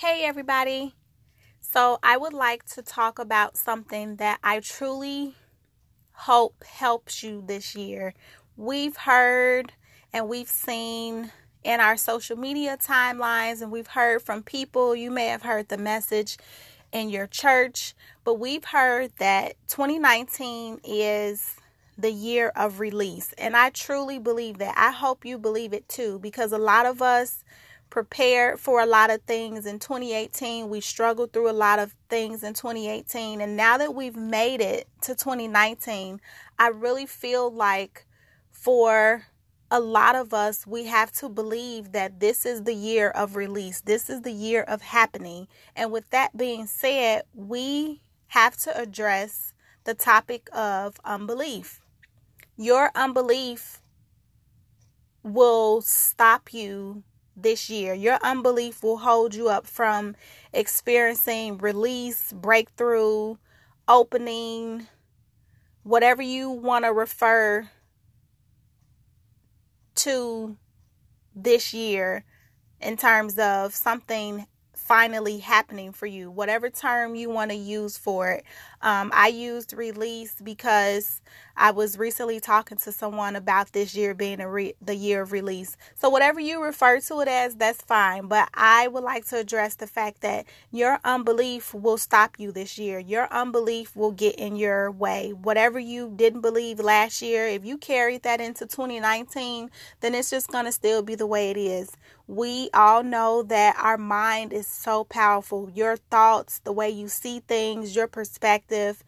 Hey, everybody. So, I would like to talk about something that I truly hope helps you this year. We've heard and we've seen in our social media timelines, and we've heard from people. You may have heard the message in your church, but we've heard that 2019 is the year of release. And I truly believe that. I hope you believe it too, because a lot of us prepared for a lot of things in 2018. We struggled through a lot of things in 2018. And now that we've made it to 2019, I really feel like for a lot of us, we have to believe that this is the year of release. This is the year of happening. And with that being said, we have to address the topic of unbelief. Your unbelief will stop you this year. Your unbelief will hold you up from experiencing release, breakthrough, opening, whatever you want to refer to this year in terms of something finally happening for you, whatever term you want to use for it. Um, I used release because I was recently talking to someone about this year being re- the year of release. So whatever you refer to it as, that's fine. But I would like to address the fact that your unbelief will stop you this year. Your unbelief will get in your way. Whatever you didn't believe last year, if you carried that into 2019, then it's just going to still be the way it is. We all know that our mind is so powerful. Your thoughts, the way you see things, your perspective,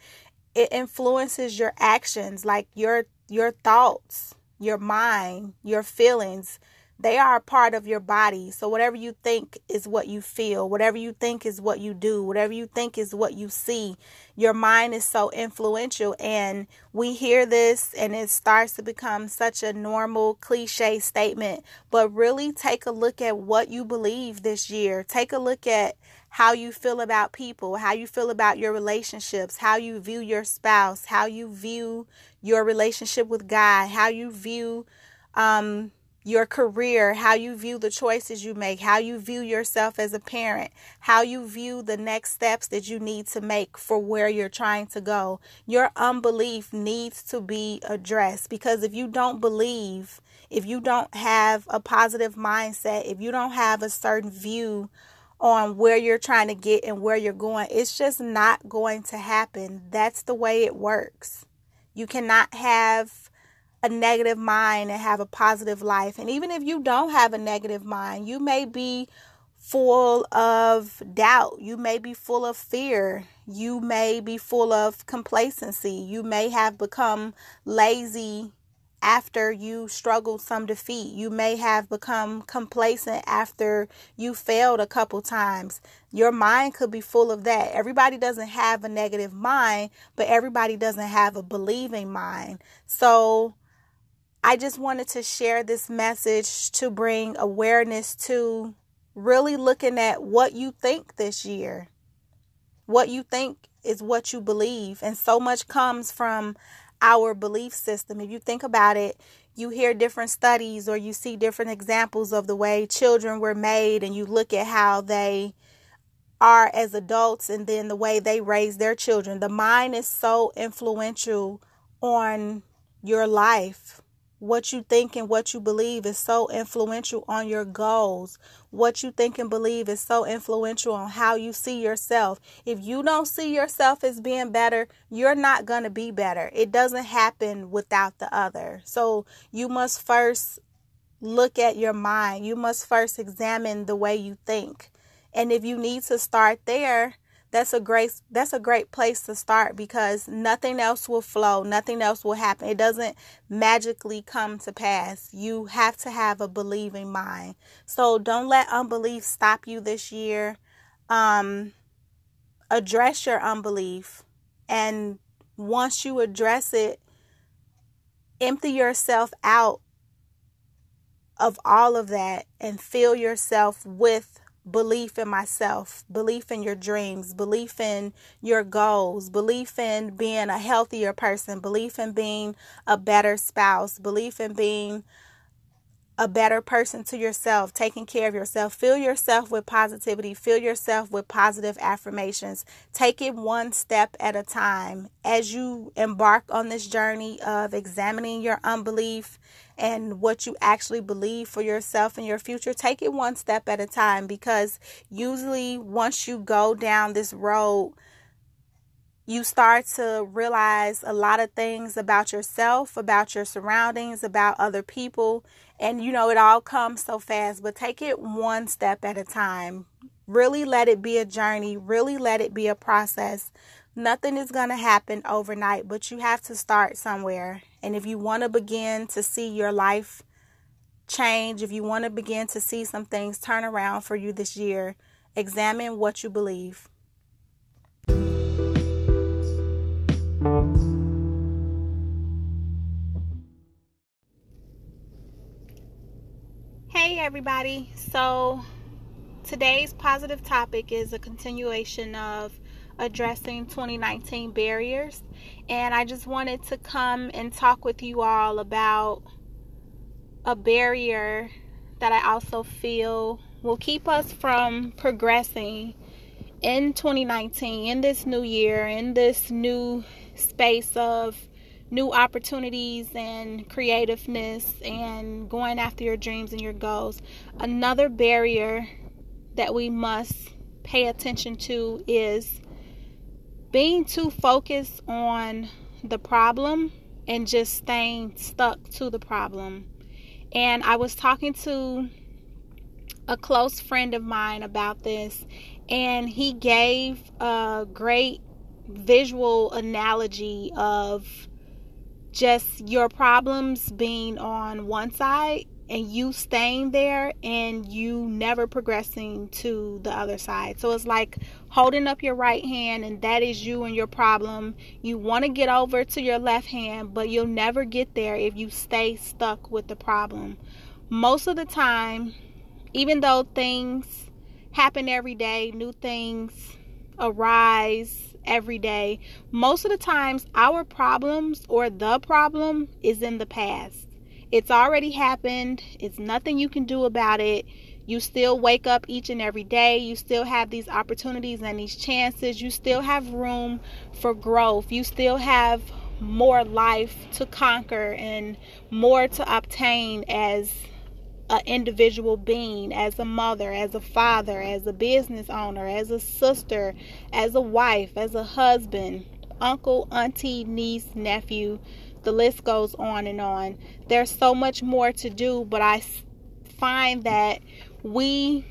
it influences your actions like your your thoughts your mind your feelings they are a part of your body. So whatever you think is what you feel whatever you think is what you do whatever you think is what you see your mind is so influential. And we hear this and it starts to become such a normal cliche statement but really take a look at what you believe this year. Take a look at how you feel about people, how you feel about your relationships, how you view your spouse, how you view your relationship with God, how you view um, your career, how you view the choices you make, how you view yourself as a parent, how you view the next steps that you need to make for where you're trying to go. Your unbelief needs to be addressed because if you don't believe, if you don't have a positive mindset, if you don't have a certain view on where you're trying to get and where you're going. It's just not going to happen. That's the way it works. You cannot have a negative mind and have a positive life. And even if you don't have a negative mind, you may be full of doubt. You may be full of fear. You may be full of complacency. You may have become lazy after you struggled some defeat. You may have become complacent after you failed a couple times. Your mind could be full of that. Everybody doesn't have a negative mind, but everybody doesn't have a believing mind. So I just wanted to share this message to bring awareness to really looking at what you think this year. What you think is what you believe. And so much comes from our belief system. If you think about it, you hear different studies or you see different examples of the way children were made, and you look at how they are as adults and then the way they raise their children. The mind is so influential on your life what you think and what you believe is so influential on your goals. What you think and believe is so influential on how you see yourself. If you don't see yourself as being better, you're not going to be better. It doesn't happen without the other. So you must first look at your mind. You must first examine the way you think. And if you need to start there, that's a great that's a great place to start because nothing else will flow nothing else will happen. It doesn't magically come to pass. You have to have a believing mind. So don't let unbelief stop you this year. Um address your unbelief. And once you address it empty yourself out of all of that and fill yourself with belief in myself, belief in your dreams, belief in your goals, belief in being a healthier person, belief in being a better spouse, belief in being a better person to yourself, taking care of yourself. Fill yourself with positivity, fill yourself with positive affirmations. Take it one step at a time as you embark on this journey of examining your unbelief and what you actually believe for yourself and your future. Take it one step at a time because usually once you go down this road, you start to realize a lot of things about yourself, about your surroundings, about other people. And you know, it all comes so fast, but take it one step at a time. Really let it be a journey, really let it be a process. Nothing is going to happen overnight, but you have to start somewhere. And if you want to begin to see your life change, if you want to begin to see some things turn around for you this year, examine what you believe. Hey, everybody. So, today's positive topic is a continuation of addressing 2019 barriers. And I just wanted to come and talk with you all about a barrier that I also feel will keep us from progressing in 2019, in this new year, in this new space of new opportunities and creativeness and going after your dreams and your goals. Another barrier that we must pay attention to is being too focused on the problem and just staying stuck to the problem. And I was talking to a close friend of mine about this, and he gave a great visual analogy of just your problems being on one side and you staying there and you never progressing to the other side. So it's like holding up your right hand and that is you and your problem. You want to get over to your left hand, but you'll never get there if you stay stuck with the problem. Most of the time, even though things happen every day, new things arise every day, most of the times our problems or the problem is in the past it's already happened. It's nothing you can do about it. You still wake up each and every day. You still have these opportunities and these chances. You still have room for growth. You still have more life to conquer and more to obtain as an individual being, as a mother, as a father, as a business owner, as a sister, as a wife, as a husband, uncle, auntie, niece, nephew, the list goes on and on. There's so much more to do, but I find that we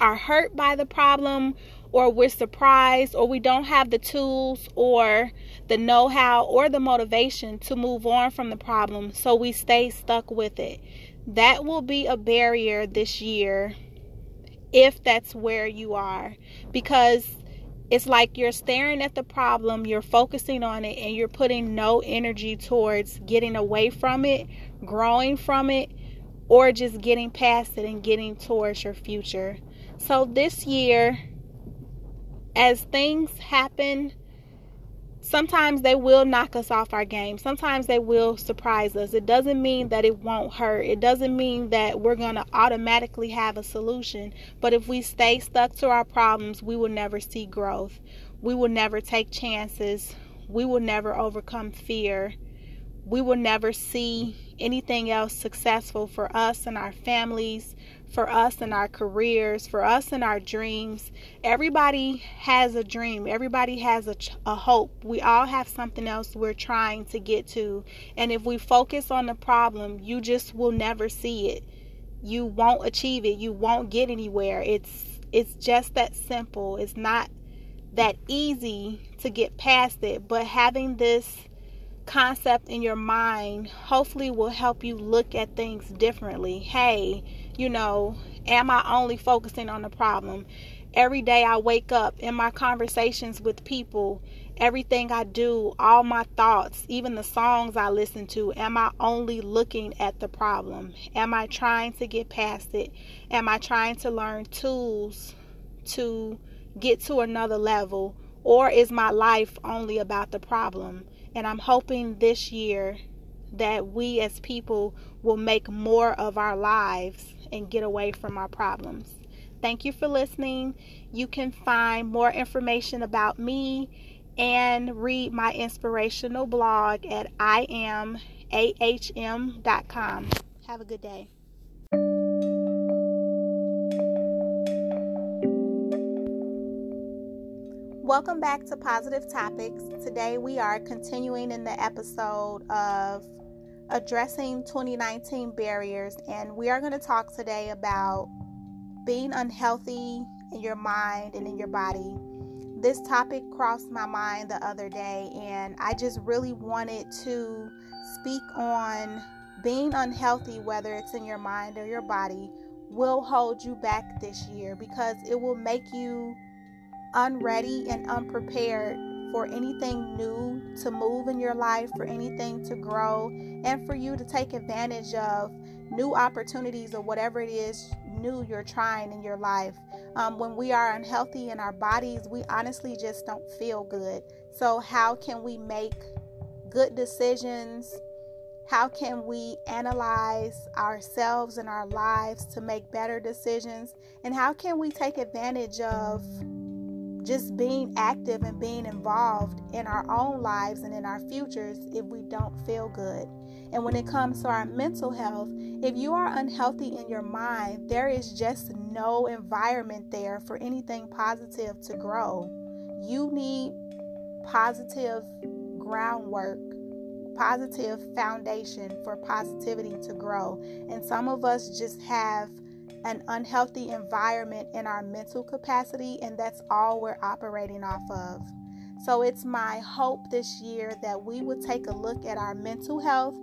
are hurt by the problem or we're surprised or we don't have the tools or the know how or the motivation to move on from the problem, so we stay stuck with it. That will be a barrier this year if that's where you are because it's like you're staring at the problem, you're focusing on it, and you're putting no energy towards getting away from it, growing from it, or just getting past it and getting towards your future. So, this year, as things happen, sometimes they will knock us off our game. Sometimes they will surprise us. It doesn't mean that it won't hurt. It doesn't mean that we're going to automatically have a solution. But if we stay stuck to our problems, we will never see growth. We will never take chances. We will never overcome fear. We will never see anything else successful for us and our families, for us and our careers, for us and our dreams. Everybody has a dream, everybody has a, a hope. We all have something else we're trying to get to. And if we focus on the problem, you just will never see it. You won't achieve it. You won't get anywhere. It's it's just that simple. It's not that easy to get past it, but having this concept in your mind hopefully will help you look at things differently. Hey, you know, am I only focusing on the problem? Every day I wake up in my conversations with people, everything I do, all my thoughts, even the songs I listen to, am I only looking at the problem? Am I trying to get past it? Am I trying to learn tools to get to another level? Or is my life only about the problem? And I'm hoping this year that we as people will make more of our lives and get away from our problems. Thank you for listening. You can find more information about me and read my inspirational blog at iamahm.com. Have a good day. Welcome back to Positive Topics. Today we are continuing in the episode of addressing 2019 barriers, and we are going to talk today about being unhealthy in your mind and in your body. This topic crossed my mind the other day, and I just really wanted to speak on being unhealthy, whether it's in your mind or your body, will hold you back this year because it will make you unready and unprepared for anything new to move in your life, for anything to grow, and for you to take advantage of new opportunities or whatever it is new you're trying in your life. Um, when we are unhealthy in our bodies, we honestly just don't feel good. So, how can we make good decisions? How can we analyze ourselves and our lives to make better decisions? And how can we take advantage of just being active and being involved in our own lives and in our futures if we don't feel good. And when it comes to our mental health, if you are unhealthy in your mind, there is just no environment there for anything positive to grow. You need positive groundwork, positive foundation for positivity to grow. And some of us just have an unhealthy environment in our mental capacity, and that's all we're operating off of. So it's my hope this year that we would take a look at our mental health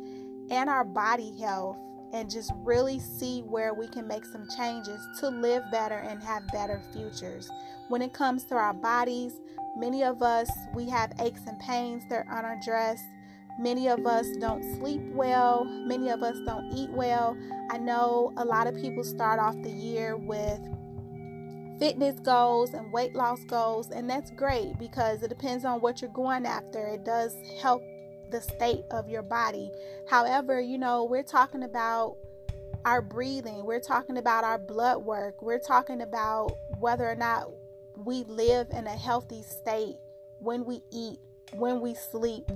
and our body health and just really see where we can make some changes to live better and have better futures. When it comes to our bodies, many of us we have aches and pains that are unaddressed Many of us don't sleep well. Many of us don't eat well. I know a lot of people start off the year with fitness goals and weight loss goals, and that's great because it depends on what you're going after. It does help the state of your body. However, you know, we're talking about our breathing, we're talking about our blood work, we're talking about whether or not we live in a healthy state when we eat, when we sleep,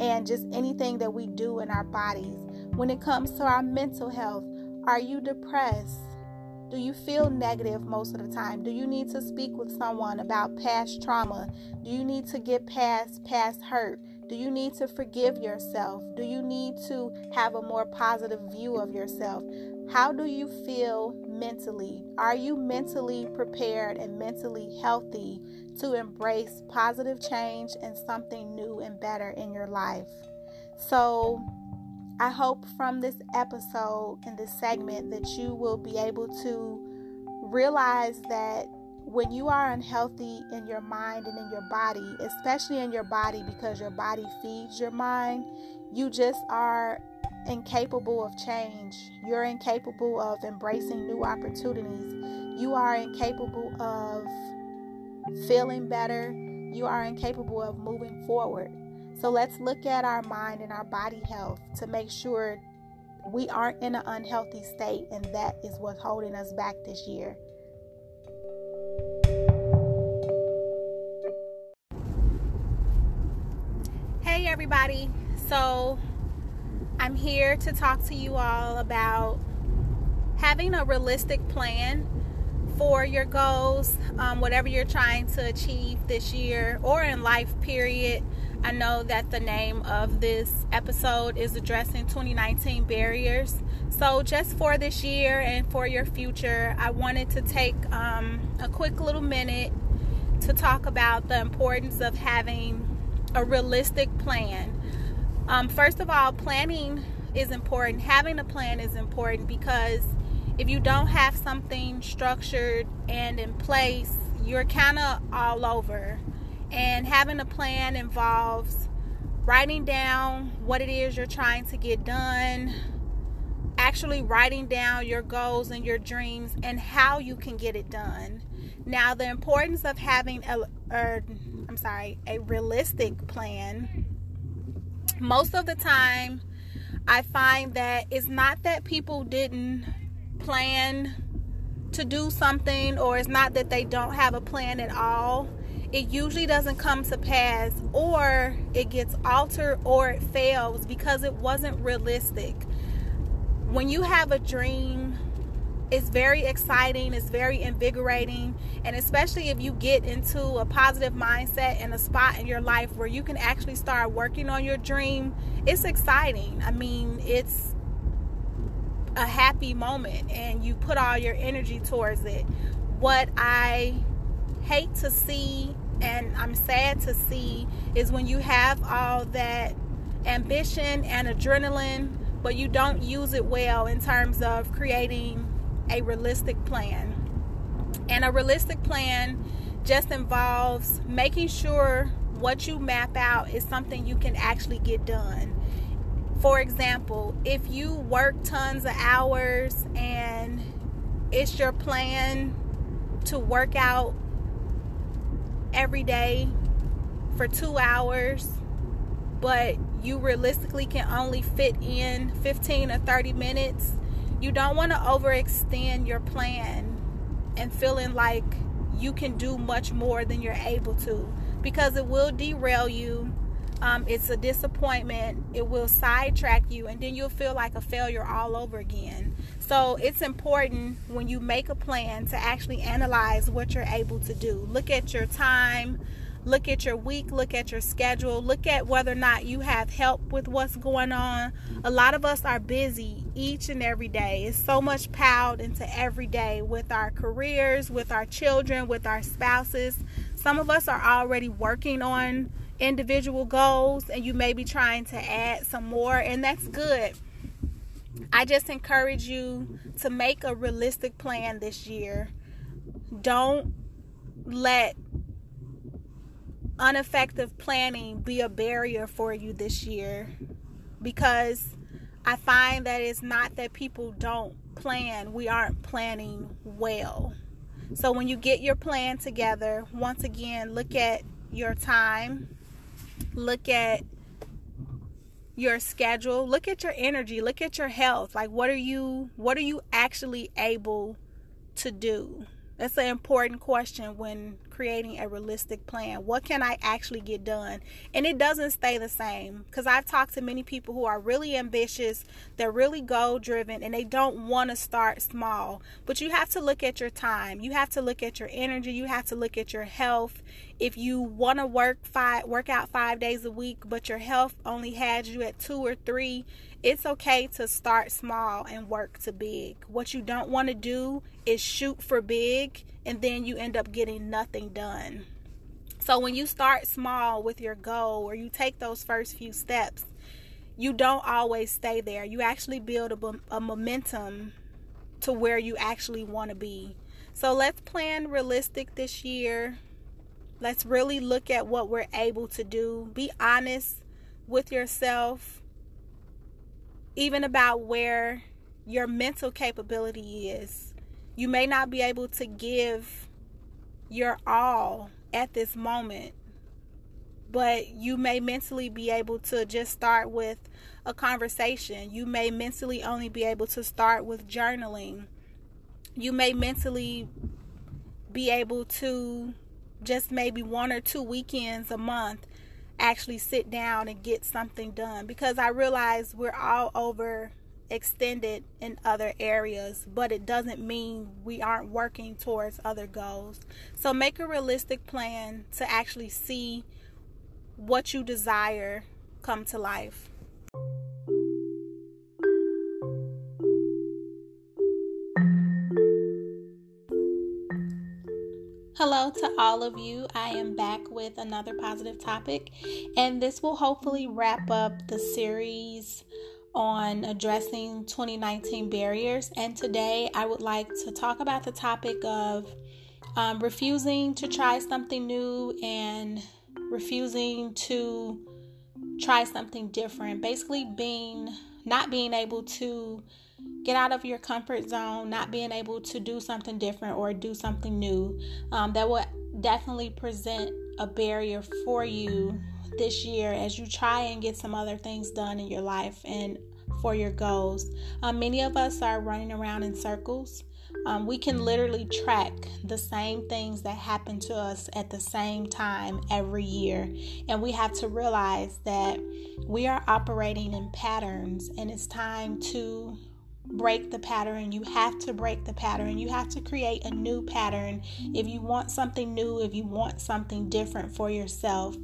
and just anything that we do in our bodies. When it comes to our mental health, are you depressed? Do you feel negative most of the time? Do you need to speak with someone about past trauma? Do you need to get past past hurt? Do you need to forgive yourself? Do you need to have a more positive view of yourself? How do you feel mentally? Are you mentally prepared and mentally healthy to embrace positive change and something new and better in your life. So, I hope from this episode and this segment that you will be able to realize that when you are unhealthy in your mind and in your body, especially in your body because your body feeds your mind, you just are incapable of change. You're incapable of embracing new opportunities. You are incapable of feeling better, you are incapable of moving forward. So let's look at our mind and our body health to make sure we aren't in an unhealthy state, and that is what's holding us back this year. Hey, everybody. So, I'm here to talk to you all about having a realistic plan for your goals, um, whatever you're trying to achieve this year or in life, period. I know that the name of this episode is addressing 2019 barriers. So, just for this year and for your future, I wanted to take um, a quick little minute to talk about the importance of having a realistic plan. Um, first of all, planning is important. Having a plan is important because if you don't have something structured and in place, you're kind of all over. And having a plan involves writing down what it is you're trying to get done, actually writing down your goals and your dreams and how you can get it done. Now, the importance of having a, or, I'm sorry, a realistic plan. Most of the time, I find that it's not that people didn't plan to do something or it's not that they don't have a plan at all. It usually doesn't come to pass or it gets altered or it fails because it wasn't realistic. When you have a dream, it's very exciting, it's very invigorating, and especially if you get into a positive mindset and a spot in your life where you can actually start working on your dream, it's exciting. I mean, it's a happy moment and you put all your energy towards it. What I hate to see and I'm sad to see is when you have all that ambition and adrenaline, but you don't use it well in terms of creating a realistic plan. And a realistic plan just involves making sure what you map out is something you can actually get done. For example, if you work tons of hours and it's your plan to work out every day for two hours, but you realistically can only fit in 15 or 30 minutes, you don't want to overextend your plan and feeling like you can do much more than you're able to because it will derail you. Um, it's a disappointment. It will sidetrack you, and then you'll feel like a failure all over again. So, it's important when you make a plan to actually analyze what you're able to do. Look at your time, look at your week, look at your schedule, look at whether or not you have help with what's going on. A lot of us are busy each and every day. It's so much piled into every day with our careers, with our children, with our spouses. Some of us are already working on individual goals and you may be trying to add some more, and that's good. I just encourage you to make a realistic plan this year. Don't let ineffective planning be a barrier for you this year because I find that it's not that people don't plan, we aren't planning well. So when you get your plan together, once again, look at your time, look at your schedule, look at your energy, look at your health. Like what are you what are you actually able to do? That's an important question when creating a realistic plan. What can I actually get done? And it doesn't stay the same because I've talked to many people who are really ambitious, they're really goal driven, and they don't want to start small. But you have to look at your time, you have to look at your energy, you have to look at your health. If you want to work five, work out five days a week, but your health only has you at two or three, it's okay to start small and work to big. What you don't want to do is shoot for big and then you end up getting nothing done. So when you start small with your goal or you take those first few steps, you don't always stay there. You actually build a, a momentum to where you actually want to be. So let's plan realistic this year. Let's really look at what we're able to do. Be honest with yourself even about where your mental capability is. You may not be able to give your all at this moment, but you may mentally be able to just start with a conversation. You may mentally only be able to start with journaling. You may mentally be able to just maybe one or two weekends a month actually sit down and get something done because I realize we're all over extended in other areas, but it doesn't mean we aren't working towards other goals. So make a realistic plan to actually see what you desire come to life. Hello to all of you. I am back with another positive topic, and this will hopefully wrap up the series on addressing 2019 barriers. And today I would like to talk about the topic of um, refusing to try something new and refusing to try something different. Basically, being not being able to get out of your comfort zone, not being able to do something different or do something new, um, that will definitely present a barrier for you this year as you try and get some other things done in your life. And for your goals. Um, many of us are running around in circles. Um, we can literally track the same things that happen to us at the same time every year. And we have to realize that we are operating in patterns, and it's time to break the pattern. You have to break the pattern. You have to create a new pattern if you want something new, if you want something different for yourself.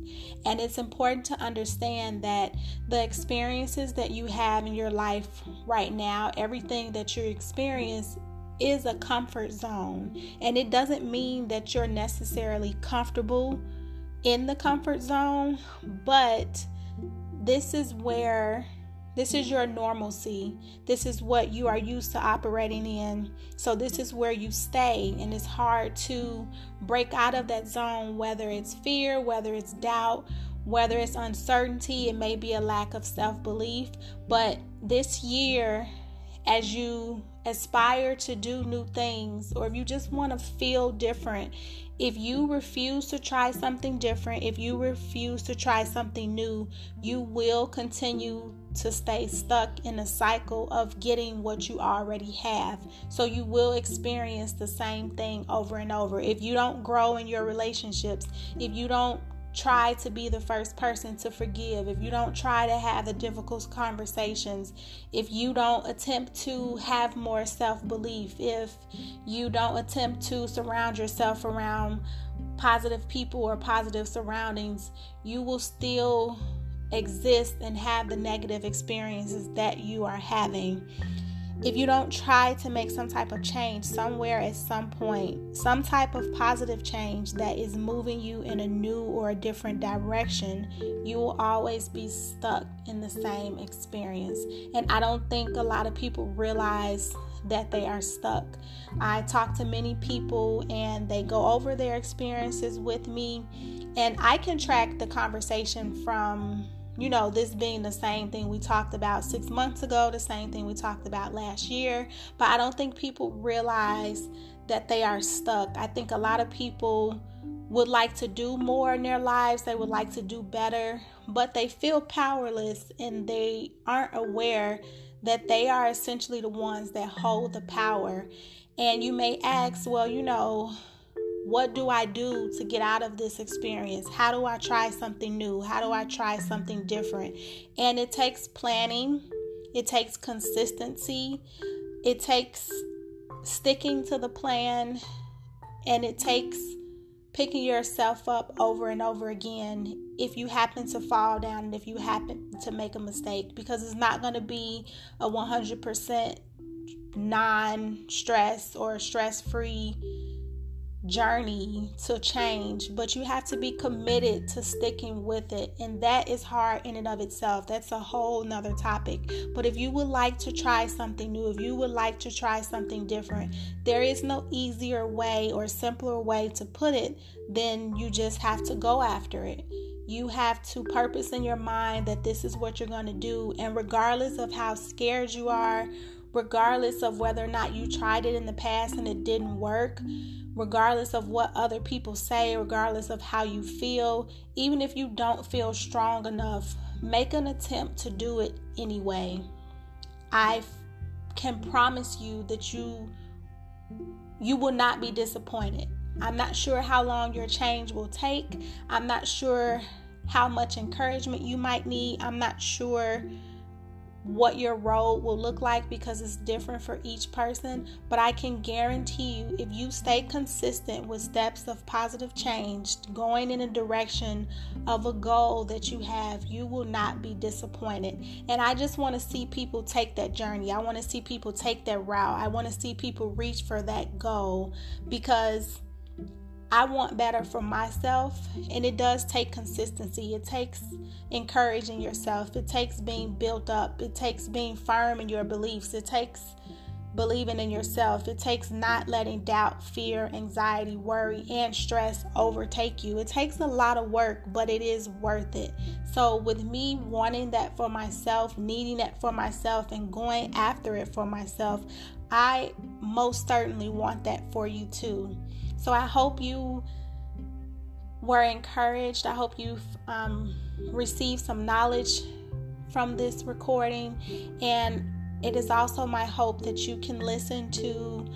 And it's important to understand that the experiences that you have in your life right now, everything that you experience is a comfort zone. And it doesn't mean that you're necessarily comfortable in the comfort zone, but this is where this is your normalcy. This is what you are used to operating in. So, this is where you stay, and it's hard to break out of that zone, whether it's fear, whether it's doubt, whether it's uncertainty, it may be a lack of self belief. But this year, as you aspire to do new things, or if you just want to feel different, if you refuse to try something different, if you refuse to try something new, you will continue to stay stuck in a cycle of getting what you already have. So you will experience the same thing over and over. If you don't grow in your relationships, if you don't try to be the first person to forgive, if you don't try to have the difficult conversations, if you don't attempt to have more self belief, if you don't attempt to surround yourself around positive people or positive surroundings, you will still exist and have the negative experiences that you are having if you don't try to make some type of change somewhere at some point, some type of positive change that is moving you in a new or a different direction, you will always be stuck in the same experience. And I don't think a lot of people realize that they are stuck. I talk to many people and they go over their experiences with me, and I can track the conversation from you know, this being the same thing we talked about six months ago, the same thing we talked about last year. But I don't think people realize that they are stuck. I think a lot of people would like to do more in their lives, they would like to do better, but they feel powerless and they aren't aware that they are essentially the ones that hold the power. And you may ask, well, you know, what do I do to get out of this experience? How do I try something new? How do I try something different? And it takes planning, it takes consistency, it takes sticking to the plan, and it takes picking yourself up over and over again if you happen to fall down and if you happen to make a mistake because it's not going to be a 100% non stress or stress free journey to change, but you have to be committed to sticking with it. And that is hard in and of itself. That's a whole nother topic. But if you would like to try something new, if you would like to try something different, there is no easier way or simpler way to put it than you just have to go after it. You have to purpose in your mind that this is what you're going to do. And regardless of how scared you are, regardless of whether or not you tried it in the past and it didn't work, regardless of what other people say, regardless of how you feel, even if you don't feel strong enough, make an attempt to do it anyway. I can promise you that you you will not be disappointed. I'm not sure how long your change will take. I'm not sure how much encouragement you might need. I'm not sure what your road will look like because it's different for each person. But I can guarantee you, if you stay consistent with steps of positive change, going in a direction of a goal that you have, you will not be disappointed. And I just want to see people take that journey. I want to see people take that route. I want to see people reach for that goal because I want better for myself, and it does take consistency. It takes encouraging yourself, it takes being built up, it takes being firm in your beliefs, it takes believing in yourself, it takes not letting doubt, fear, anxiety, worry, and stress overtake you. It takes a lot of work, but it is worth it. So, with me wanting that for myself, needing that for myself, and going after it for myself, I most certainly want that for you too. So I hope you were encouraged. I hope you've um, received some knowledge from this recording. And it is also my hope that you can listen to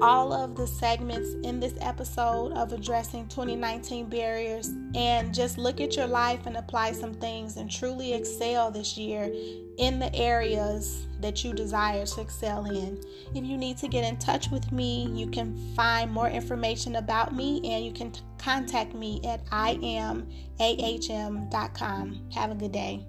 all of the segments in this episode of addressing 2019 barriers and just look at your life and apply some things and truly excel this year in the areas that you desire to excel in. If you need to get in touch with me, you can find more information about me and you can t- contact me at iamahm.com. Have a good day.